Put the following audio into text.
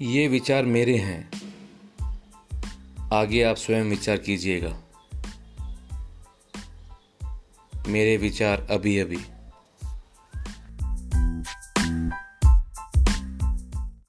ये विचार मेरे हैं। आगे आप स्वयं विचार कीजिएगा। मेरे विचार अभी अभी